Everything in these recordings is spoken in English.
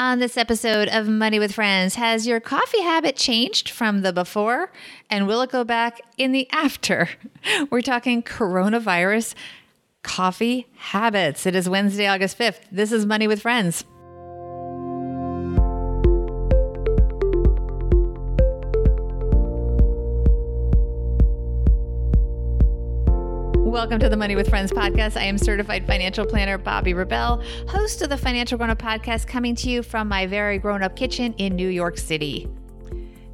On this episode of Money with Friends, has your coffee habit changed from the before? And will it go back in the after? We're talking coronavirus coffee habits. It is Wednesday, August 5th. This is Money with Friends. Welcome to the Money with Friends podcast. I am certified financial planner Bobbi Rebell, host of the Financial Grown Up podcast, coming to you from my very grown up kitchen in New York City.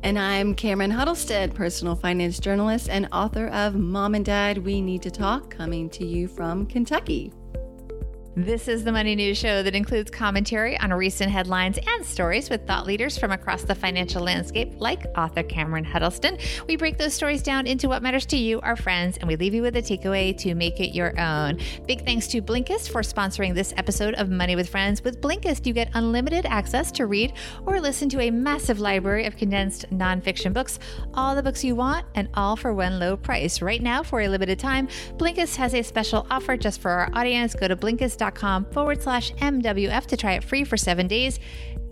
And I'm Cameron Huddleston, personal finance journalist and author of Mom and Dad We Need to Talk, coming to you from Kentucky. This is the Money News Show that includes commentary on recent headlines and stories with thought leaders from across the financial landscape, like author Cameron Huddleston. We break those stories down into what matters to you, our friends, and we leave you with a takeaway to make it your own. Big thanks to Blinkist for sponsoring this episode of Money with Friends. With Blinkist, you get unlimited access to read or listen to a massive library of condensed nonfiction books, all the books you want, and all for one low price. Right now, for a limited time, Blinkist has a special offer just for our audience. Go to Blinkist.com blinkist.com forward slash MWF to try it free for seven days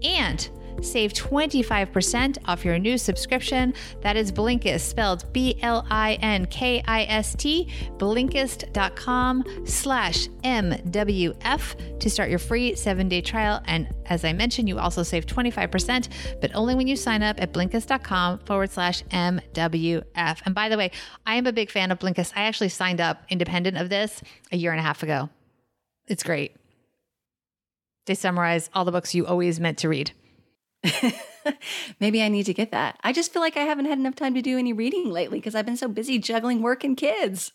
and save 25% off your new subscription. That is Blinkist, spelled B L I N K I S T, blinkist.com slash MWF to start your free seven day trial. And as I mentioned, you also save 25%, but only when you sign up at blinkist.com forward slash MWF. And by the way, I am a big fan of Blinkist. I actually signed up independent of this a year and a half ago. It's great. They summarize all the books you always meant to read. Maybe I need to get that. I just feel like I haven't had enough time to do any reading lately because I've been so busy juggling work and kids.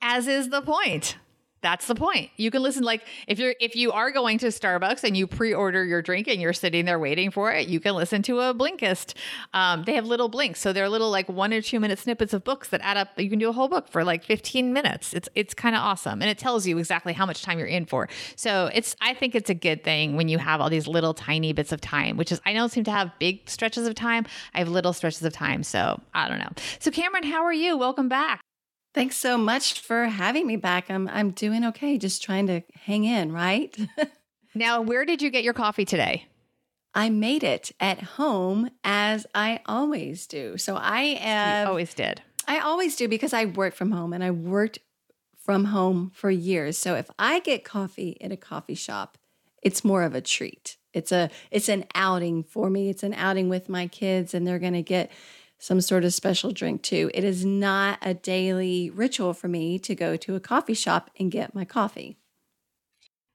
As is the point. That's the point. You can listen like if you're if you are going to Starbucks and you pre-order your drink and you're sitting there waiting for it, you can listen to a Blinkist. Um, they have little blinks, so they're little like one or two minute snippets of books that add up. You can do a whole book for like 15 minutes. It's it's kind of awesome, and it tells you exactly how much time you're in for. So it's I think it's a good thing when you have all these little tiny bits of time, which is I don't seem to have big stretches of time. I have little stretches of time, so I don't know. So Cameron, how are you? Welcome back. Thanks so much for having me back. I'm I'm doing okay, just trying to hang in, right? now, where did you get your coffee today? I made it at home as I always do. So I am you always did. I always do because I work from home and I worked from home for years. So if I get coffee at a coffee shop, it's more of a treat. It's a it's an outing for me. It's an outing with my kids and they're going to get some sort of special drink too. It is not a daily ritual for me to go to a coffee shop and get my coffee.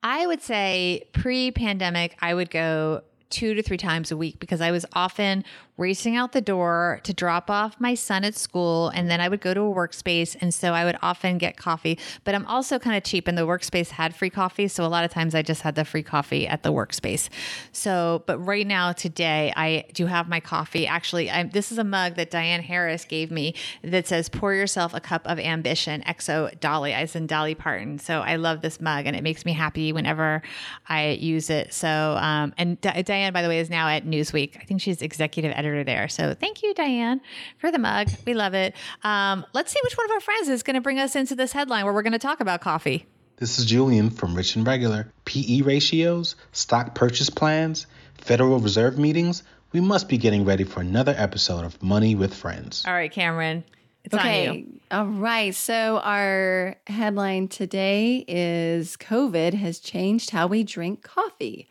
I would say pre pandemic, I would go two to three times a week because I was often racing out the door to drop off my son at school and then I would go to a workspace and so I would often get coffee. But I'm also kind of cheap and the workspace had free coffee so a lot of times I just had the free coffee at the workspace. So but right now today I do have my coffee. Actually I, this is a mug that Diane Harris gave me that says pour yourself a cup of ambition exo Dolly I in Dolly Parton. So I love this mug and it makes me happy whenever I use it. So um, and D- Diane by the way is now at Newsweek I think she's executive editor editor there. So thank you, Diane, for the mug. We love it. Um, let's see which one of our friends is going to bring us into this headline where we're going to talk about coffee. This is Julian from Rich and Regular. PE ratios, stock purchase plans, Federal Reserve meetings. We must be getting ready for another episode of Money with Friends. All right, Cameron. It's okay. All right. So our headline today is COVID has changed how we drink coffee.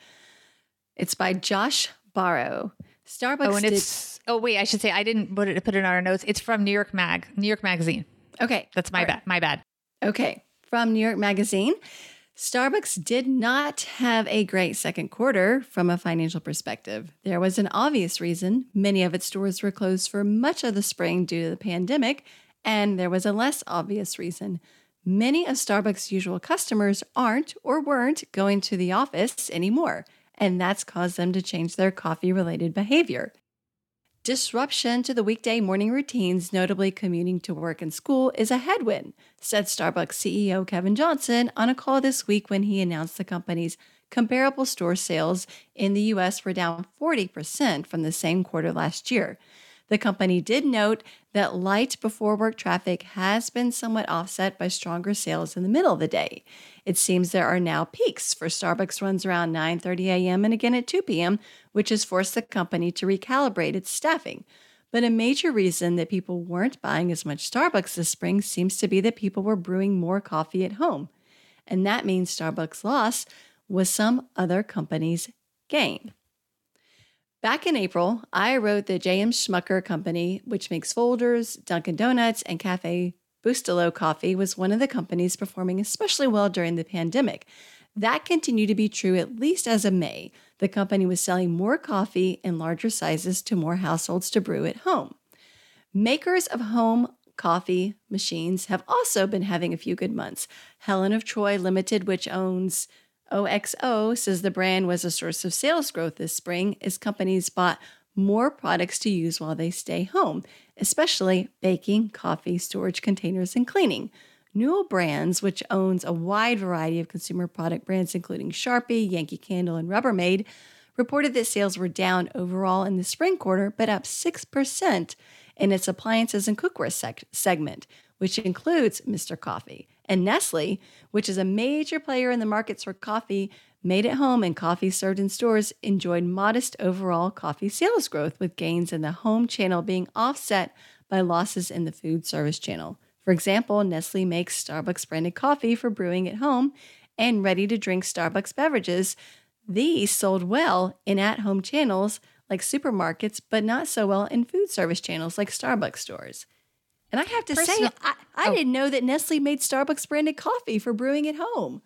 It's by Josh Barro. Starbucks. Oh, and did, it's. Oh wait, I should say I didn't put it put it in our notes. It's from New York Mag, New York Magazine. Okay, that's my bad. My bad. Okay, from New York Magazine. Starbucks did not have a great second quarter from a financial perspective. There was an obvious reason. Many of its stores were closed for much of the spring due to the pandemic, and there was a less obvious reason. Many of Starbucks' usual customers aren't or weren't going to the office anymore and that's caused them to change their coffee related behavior. Disruption to the weekday morning routines, notably commuting to work and school, is a headwind, said Starbucks CEO Kevin Johnson on a call this week when he announced the company's comparable store sales in the US were down 40% from the same quarter last year. The company did note that light before work traffic has been somewhat offset by stronger sales in the middle of the day. It seems there are now peaks for Starbucks runs around 9:30 a.m. and again at 2 p.m., which has forced the company to recalibrate its staffing. But a major reason that people weren't buying as much Starbucks this spring seems to be that people were brewing more coffee at home. And that means Starbucks' loss was some other company's gain. Back in April, I wrote that J.M. Smucker Company, which makes Folgers, Dunkin' Donuts, and Cafe Bustelo coffee, was one of the companies performing especially well during the pandemic. That continued to be true at least as of May. The company was selling more coffee in larger sizes to more households to brew at home. Makers of home coffee machines have also been having a few good months. Helen of Troy Limited, which owns OXO says the brand was a source of sales growth this spring as companies bought more products to use while they stay home, especially baking, coffee, storage containers, and cleaning. Newell Brands, which owns a wide variety of consumer product brands including Sharpie, Yankee Candle, and Rubbermaid, reported that sales were down overall in the spring quarter, but up 6% in its appliances and cookware segment, which includes Mr. Coffee. And Nestle, which is a major player in the markets for coffee made at home and coffee served in stores, enjoyed modest overall coffee sales growth, with gains in the home channel being offset by losses in the food service channel. For example, Nestle makes Starbucks branded coffee for brewing at home and ready to drink Starbucks beverages. These sold well in at home channels like supermarkets, but not so well in food service channels like Starbucks stores. And I have to Personal- say, I, I Oh. didn't know that Nestle made Starbucks branded coffee for brewing at home.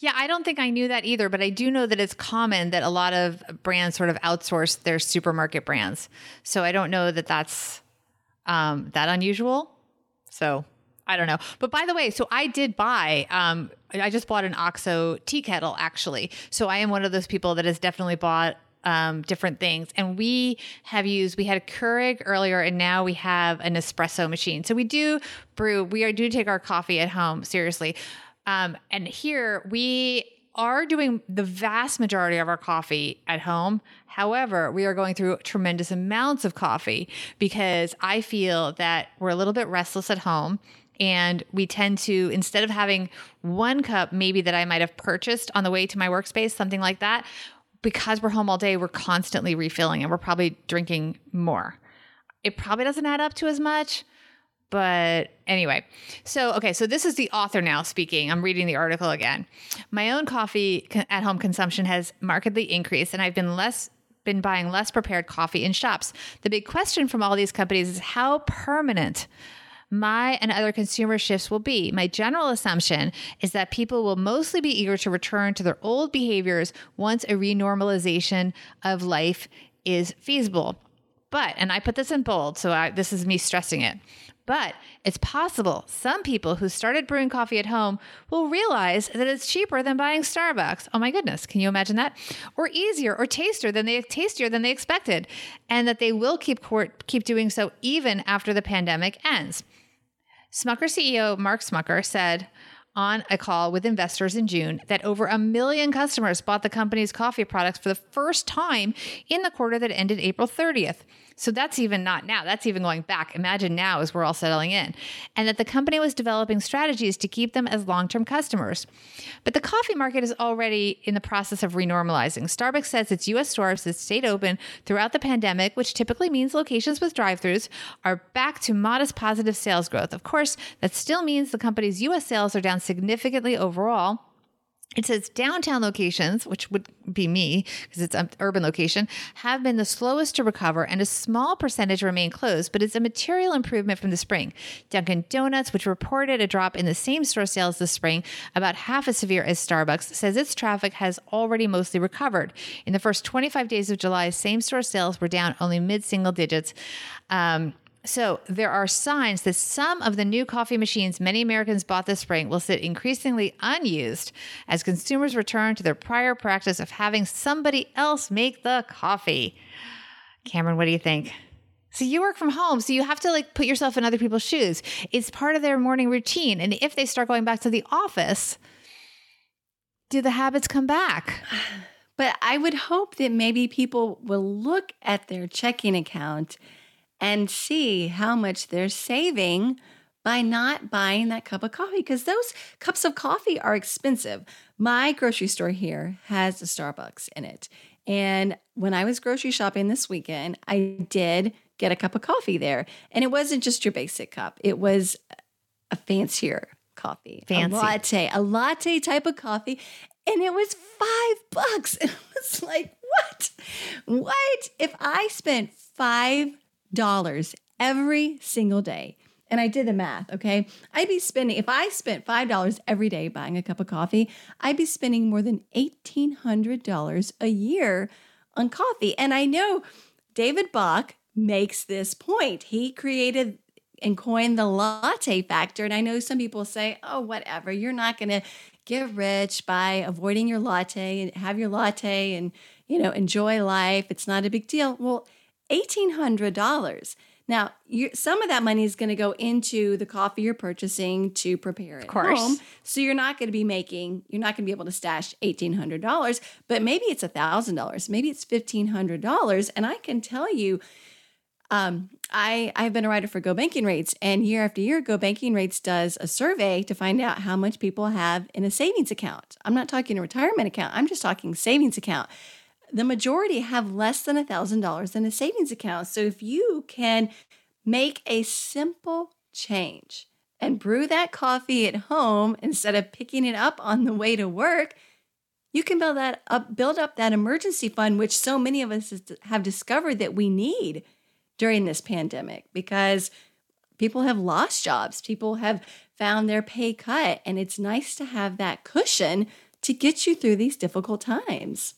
Yeah, I don't think I knew that either, but I do know that it's common that a lot of brands sort of outsource their supermarket brands. So I don't know that that's um, that unusual. So I don't know. But by the way, so I did buy. Um, I just bought an OXO tea kettle actually. So I am one of those people that has definitely bought um, different things. And we have used, we had a Keurig earlier and now we have an espresso machine. So we do brew, we are, do take our coffee at home seriously. Um, and here we are doing the vast majority of our coffee at home. However, we are going through tremendous amounts of coffee because I feel that we're a little bit restless at home. And we tend to, instead of having one cup, maybe that I might have purchased on the way to my workspace, something like that, because we're home all day, we're constantly refilling and we're probably drinking more. It probably doesn't add up to as much, but anyway. So, okay, so this is the author now speaking. I'm reading the article again. My own coffee at home consumption has markedly increased, and I've been less been buying less prepared coffee in shops. The big question from all these companies is how permanent my and other consumer shifts will be. My general assumption is that people will mostly be eager to return to their old behaviors once a renormalization of life is feasible. But, and I put this in bold, so I, this is me stressing it. But it's possible some people who started brewing coffee at home will realize that it's cheaper than buying Starbucks. Oh my goodness, can you imagine that? Or easier or tastier than they tastier than they expected, and that they will keep court, keep doing so even after the pandemic ends. Smucker CEO Mark Smucker said on a call with investors in June that over a million customers bought the company's coffee products for the first time in the quarter that ended April 30th. So that's even not now, that's even going back. Imagine now as we're all settling in. And that the company was developing strategies to keep them as long term customers. But the coffee market is already in the process of renormalizing. Starbucks says its US stores that stayed open throughout the pandemic, which typically means locations with drive throughs, are back to modest positive sales growth. Of course, that still means the company's US sales are down significantly overall. It says downtown locations, which would be me because it's an urban location, have been the slowest to recover and a small percentage remain closed, but it's a material improvement from the spring. Dunkin' Donuts, which reported a drop in the same store sales this spring, about half as severe as Starbucks, says its traffic has already mostly recovered. In the first 25 days of July, same store sales were down only mid single digits. Um, so there are signs that some of the new coffee machines many Americans bought this spring will sit increasingly unused as consumers return to their prior practice of having somebody else make the coffee. Cameron, what do you think? So you work from home, so you have to like put yourself in other people's shoes. It's part of their morning routine. And if they start going back to the office, do the habits come back? But I would hope that maybe people will look at their checking account and see how much they're saving by not buying that cup of coffee because those cups of coffee are expensive. My grocery store here has a Starbucks in it. And when I was grocery shopping this weekend, I did get a cup of coffee there. And it wasn't just your basic cup, it was a fancier coffee. Fancy. A latte, a latte type of coffee. And it was five bucks. And I was like, what? What? If I spent five dollars every single day, and I did the math, okay? I'd be spending, if I spent $5 every day buying a cup of coffee, I'd be spending more than $1,800 a year on coffee. And I know David Bach makes this point. He created and coined the latte factor. And I know some people say, oh, whatever, you're not going to get rich by avoiding your latte and have your latte and, you know, enjoy life. It's not a big deal. Well, $1,800. Now, you, some of that money is going to go into the coffee you're purchasing to prepare it Of course. home. So you're not going to be making, you're not going to be able to stash $1,800, but maybe it's $1,000, maybe it's $1,500. And I can tell you, um, I I've been a writer for Go Banking Rates, and year after year, Go Banking Rates does a survey to find out how much people have in a savings account. I'm not talking a retirement account. I'm just talking savings account. The majority have less than a thousand dollars in a savings account. So if you can make a simple change and brew that coffee at home instead of picking it up on the way to work, you can build that up, build up that emergency fund, which so many of us have discovered that we need during this pandemic because people have lost jobs, people have found their pay cut, and it's nice to have that cushion to get you through these difficult times.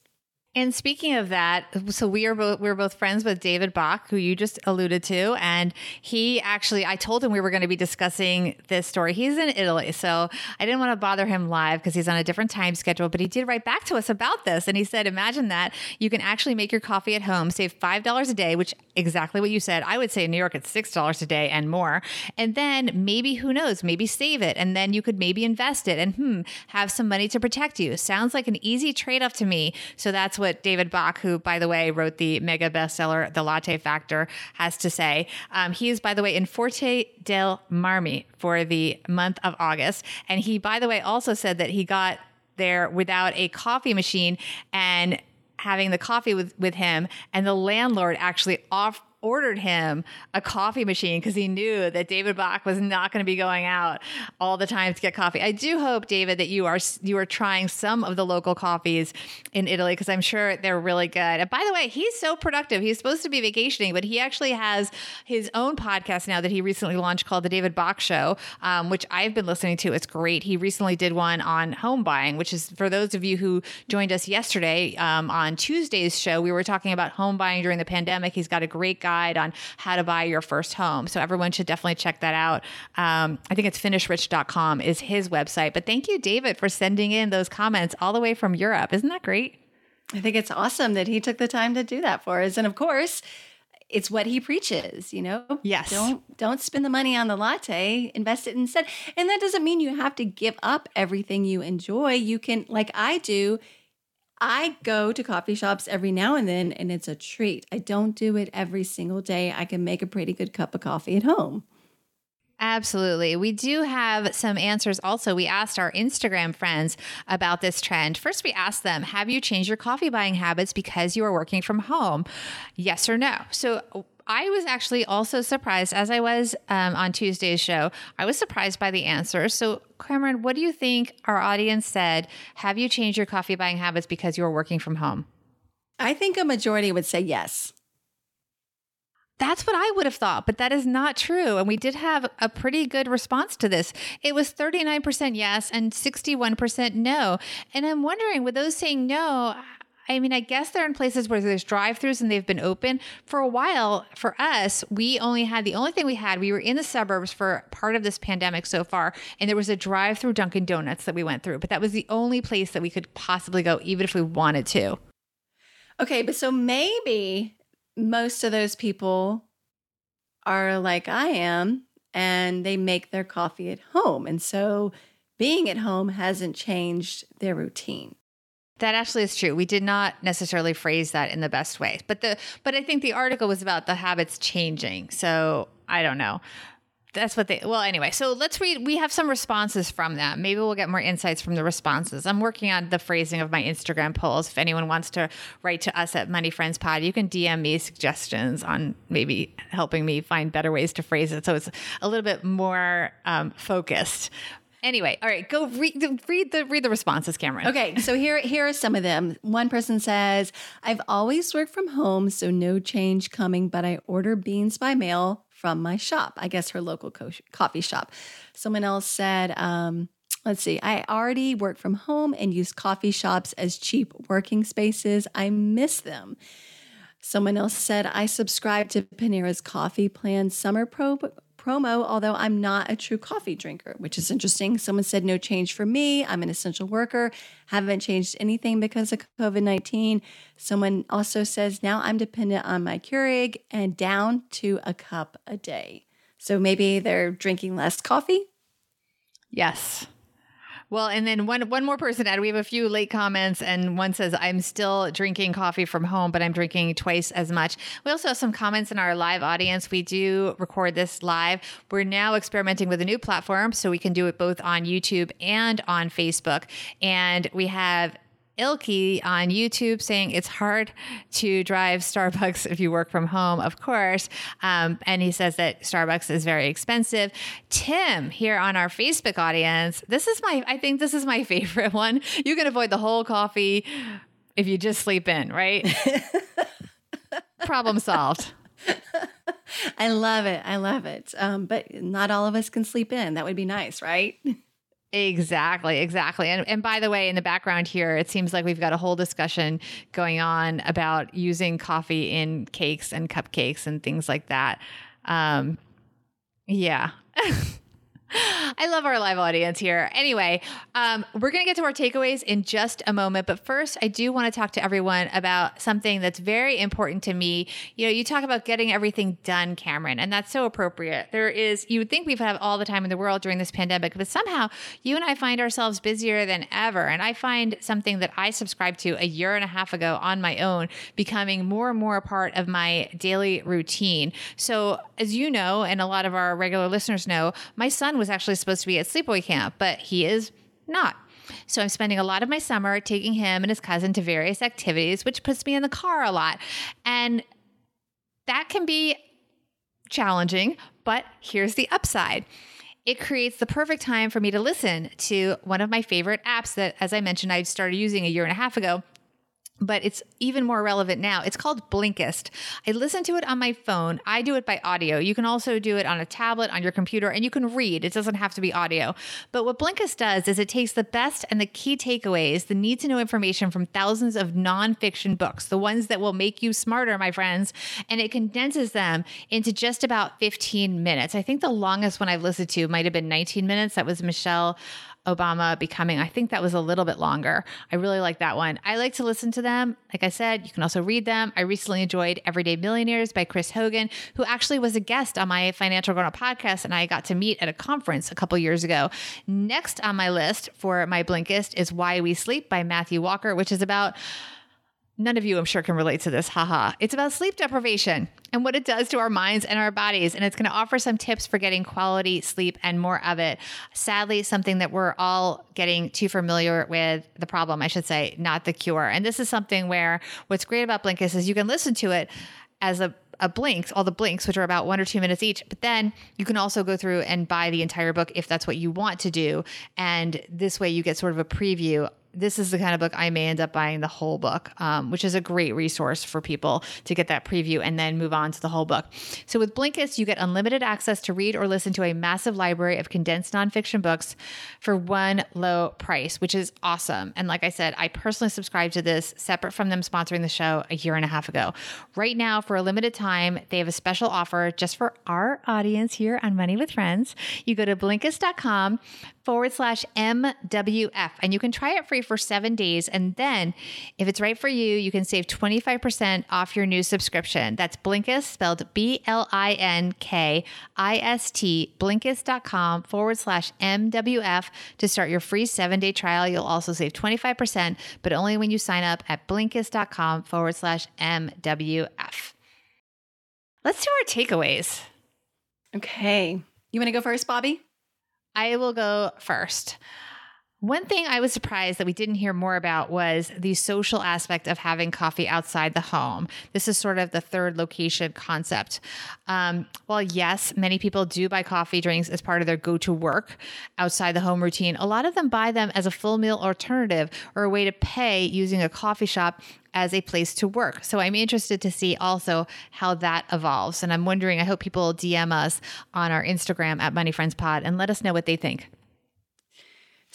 And speaking of that, so we are both we're both friends with David Bach, who you just alluded to, and he actually I told him we were going to be discussing this story. He's in Italy, so I didn't want to bother him live because he's on a different time schedule. But he did write back to us about this, and he said, "Imagine that you can actually make your coffee at home, save five dollars a day, which exactly what you said. I would say in New York it's six dollars a day and more, and then maybe who knows, maybe save it, and then you could maybe invest it, and hmm, have some money to protect you. Sounds like an easy trade off to me. So that's what David Bach, who, by the way, wrote the mega bestseller, The Latte Factor, has to say. Um, he is, by the way, in Forte dei Marmi for the month of August. And he, by the way, also said that he got there without a coffee machine and having the coffee with, with him. And the landlord actually off ordered him a coffee machine because he knew that David Bach was not going to be going out all the time to get coffee. I do hope, David, that you are you are trying some of the local coffees in Italy because I'm sure they're really good. And by the way, he's so productive. He's supposed to be vacationing, but he actually has his own podcast now that he recently launched called The David Bach Show, um, which I've been listening to. It's great. He recently did one on home buying, which is for those of you who joined us yesterday um, on Tuesday's show. We were talking about home buying during the pandemic. He's got a great guide guide on how to buy your first home. So everyone should definitely check that out. Um, I think it's finishrich.com is his website. But thank you, David, for sending in those comments all the way from Europe. Isn't that great? I think it's awesome that he took the time to do that for us. And of course, it's what he preaches, you know? Yes. Don't don't spend the money on the latte, invest it instead. And that doesn't mean you have to give up everything you enjoy. You can like I do, I go to coffee shops every now and then and it's a treat. I don't do it every single day. I can make a pretty good cup of coffee at home. Absolutely. We do have some answers also. We asked our Instagram friends about this trend. First, we asked them Have you changed your coffee buying habits because you are working from home? Yes or no? So, I was actually also surprised, as I was um, on Tuesday's show. I was surprised by the answers. So, Cameron, what do you think our audience said? Have you changed your coffee buying habits because you're working from home? I think a majority would say yes. That's what I would have thought, but that is not true. And we did have a pretty good response to this. It was 39% yes and 61% no. And I'm wondering, with those saying no, I mean, I guess they're in places where there's drive-throughs and they've been open for a while. For us, we only had the only thing we had. We were in the suburbs for part of this pandemic so far, and there was a drive-through Dunkin' Donuts that we went through. But that was the only place that we could possibly go, even if we wanted to. Okay, but so maybe most of those people are like I am, and they make their coffee at home, and so being at home hasn't changed their routine. That actually is true. We did not necessarily phrase that in the best way. But the but I think the article was about the habits changing. So I don't know. That's what they well anyway. So let's read we have some responses from them. Maybe we'll get more insights from the responses. I'm working on the phrasing of my Instagram polls. If anyone wants to write to us at Money Friends Pod, you can DM me suggestions on maybe helping me find better ways to phrase it so it's a little bit more um, focused. Anyway, all right, go read the, read the read the responses, Cameron. Okay, so here here are some of them. One person says, "I've always worked from home, so no change coming, but I order beans by mail from my shop. I guess her local co- coffee shop." Someone else said, um, Let's see. I already work from home and use coffee shops as cheap working spaces. I miss them. Someone else said, I subscribe to Panera's Coffee Plan Summer Pro promo, although I'm not a true coffee drinker, which is interesting. Someone said, No change for me. I'm an essential worker. Haven't changed anything because of COVID 19. Someone also says, Now I'm dependent on my Keurig and down to a cup a day. So maybe they're drinking less coffee. Yes. Well, and then one one more person added. We have a few late comments, and one says, "I'm still drinking coffee from home, but I'm drinking twice as much." We also have some comments in our live audience. We do record this live. We're now experimenting with a new platform, so we can do it both on YouTube and on Facebook. And we have Ilky on YouTube saying it's hard to drive Starbucks if you work from home, of course. Um, and he says that Starbucks is very expensive. Tim here on our Facebook audience, this is my, I think this is my favorite one. You can avoid the whole coffee if you just sleep in, right? Problem solved. I love it. I love it. Um, but not all of us can sleep in. That would be nice, right? Exactly, exactly. And and by the way, in the background here, it seems like we've got a whole discussion going on about using coffee in cakes and cupcakes and things like that. Um, yeah. I love our live audience here. Anyway, um, we're going to get to our takeaways in just a moment. But first, I do want to talk to everyone about something that's very important to me. You know, you talk about getting everything done, Cameron, and that's so appropriate. There is, you would think we've had all the time in the world during this pandemic, but somehow you and I find ourselves busier than ever. And I find something that I subscribed to a year and a half ago on my own becoming more and more a part of my daily routine. So, as you know, and a lot of our regular listeners know, my son was actually supposed to be at sleepaway camp, but he is not. So I'm spending a lot of my summer taking him and his cousin to various activities, which puts me in the car a lot. And that can be challenging, but here's the upside. It creates the perfect time for me to listen to one of my favorite apps that, as I mentioned, I started using a year and a half ago but it's even more relevant now. It's called Blinkist. I listen to it on my phone. I do it by audio. You can also do it on a tablet, on your computer, and you can read. It doesn't have to be audio. But what Blinkist does is it takes the best and the key takeaways, the need to know information from thousands of nonfiction books, the ones that will make you smarter, my friends, and it condenses them into just about 15 minutes. I think the longest one I've listened to might have been 19 minutes. That was Michelle Obama becoming. I think that was a little bit longer. I really like that one. I like to listen to them. Like I said, you can also read them. I recently enjoyed Everyday Millionaires by Chris Hogan, who actually was a guest on my Financial Grown Up podcast, and I got to meet at a conference a couple years ago. Next on my list for my Blinkist is Why We Sleep by Matthew Walker, which is about None of you, I'm sure, can relate to this. Haha. It's about sleep deprivation and what it does to our minds and our bodies. And it's going to offer some tips for getting quality sleep and more of it. Sadly, something that we're all getting too familiar with the problem, I should say, not the cure. And this is something where what's great about Blinkist is you can listen to it as a a blinks, all the blinks, which are about one or two minutes each. But then you can also go through and buy the entire book if that's what you want to do. And this way you get sort of a preview this is the kind of book I may end up buying the whole book, um, which is a great resource for people to get that preview and then move on to the whole book. So with Blinkist, you get unlimited access to read or listen to a massive library of condensed nonfiction books for one low price, which is awesome. And like I said, I personally subscribed to this separate from them sponsoring the show a year and a half ago. Right now, for a limited time, they have a special offer just for our audience here on Money with Friends. You go to Blinkist.com forward slash MWF and you can try it free free for seven days. And then, if it's right for you, you can save 25% off your new subscription. That's Blinkist, spelled B L I N K I S T, blinkist.com forward slash MWF to start your free seven day trial. You'll also save 25%, but only when you sign up at blinkist.com forward slash MWF. Let's do our takeaways. Okay. You want to go first, Bobbi? I will go first. One thing I was surprised that we didn't hear more about was the social aspect of having coffee outside the home. This is sort of the third location concept. Um, well, yes, many people do buy coffee drinks as part of their go to work outside the home routine. A lot of them buy them as a full meal alternative or a way to pay using a coffee shop as a place to work. So I'm interested to see also how that evolves. And I'm wondering, I hope people DM us on our Instagram at Money Friends Pod and let us know what they think.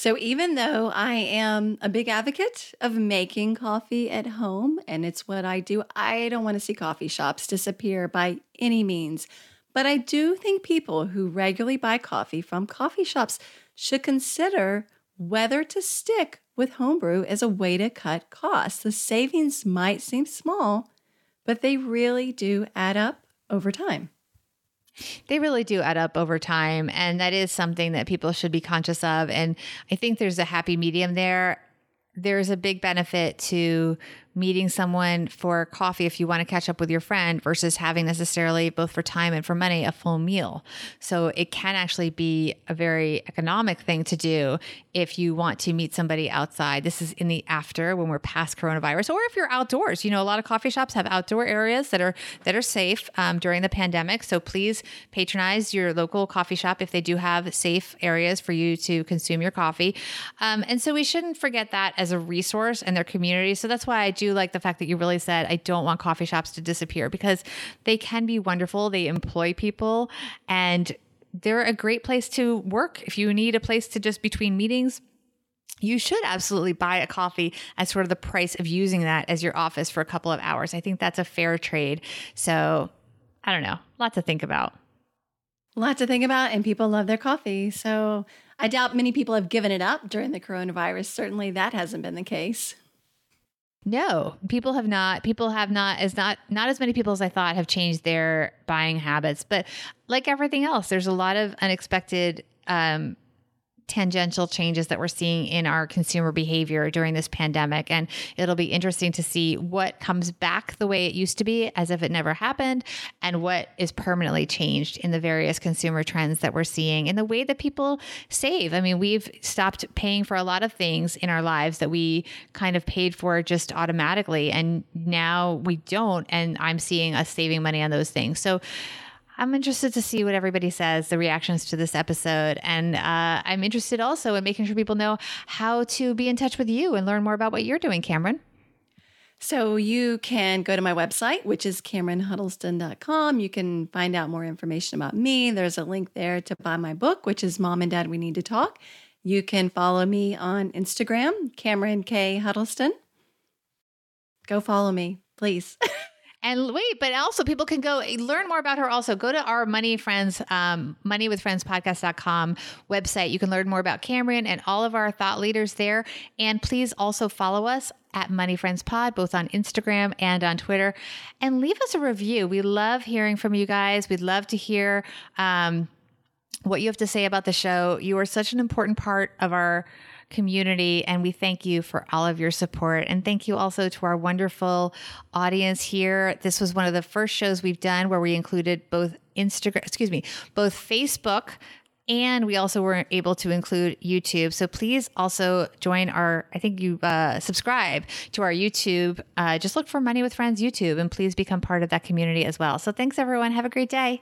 So, even though I am a big advocate of making coffee at home and it's what I do, I don't want to see coffee shops disappear by any means. But I do think people who regularly buy coffee from coffee shops should consider whether to stick with homebrew as a way to cut costs. The savings might seem small, but they really do add up over time. They really do add up over time. And that is something that people should be conscious of. And I think there's a happy medium there. There's a big benefit to meeting someone for coffee if you want to catch up with your friend versus having necessarily both for time and for money a full meal. So it can actually be a very economic thing to do if you want to meet somebody outside. This is in the after when we're past coronavirus, or if you're outdoors. You know, a lot of coffee shops have outdoor areas that are that are safe um, during the pandemic. So please patronize your local coffee shop if they do have safe areas for you to consume your coffee. Um, and so we shouldn't forget that as a resource in their community. So that's why I do do like the fact that you really said, I don't want coffee shops to disappear because they can be wonderful. They employ people and they're a great place to work. If you need a place to just between meetings, you should absolutely buy a coffee at sort of the price of using that as your office for a couple of hours. I think that's a fair trade. So I don't know, lot to think about. A lot to think about, and people love their coffee. So I doubt many people have given it up during the coronavirus. Certainly that hasn't been the case. No, people have not. People have not as not not as many people as I thought have changed their buying habits. But like everything else, there's a lot of unexpected um, tangential changes that we're seeing in our consumer behavior during this pandemic. And it'll be interesting to see what comes back the way it used to be as if it never happened and what is permanently changed in the various consumer trends that we're seeing in the way that people save. I mean, we've stopped paying for a lot of things in our lives that we kind of paid for just automatically. And now we don't. And I'm seeing us saving money on those things. So, I'm interested to see what everybody says, the reactions to this episode. And uh, I'm interested also in making sure people know how to be in touch with you and learn more about what you're doing, Cameron. So you can go to my website, which is CameronHuddleston.com. You can find out more information about me. There's a link there to buy my book, which is Mom and Dad We Need to Talk. You can follow me on Instagram, Cameron K. Huddleston. Go follow me, please. And wait, but also people can go learn more about her. Also, go to our Money Friends, um, moneywithfriendspodcast.com website. You can learn more about Cameron and all of our thought leaders there. And please also follow us at Money Friends Pod, both on Instagram and on Twitter. And leave us a review. We love hearing from you guys. We'd love to hear um, what you have to say about the show. You are such an important part of our community. And we thank you for all of your support. And thank you also to our wonderful audience here. This was one of the first shows we've done where we included both Instagram, excuse me, both Facebook. And we also were able to include YouTube. So please also join our, I think you uh, subscribe to our YouTube. Uh, just look for Money with Friends YouTube and please become part of that community as well. So thanks, everyone. Have a great day.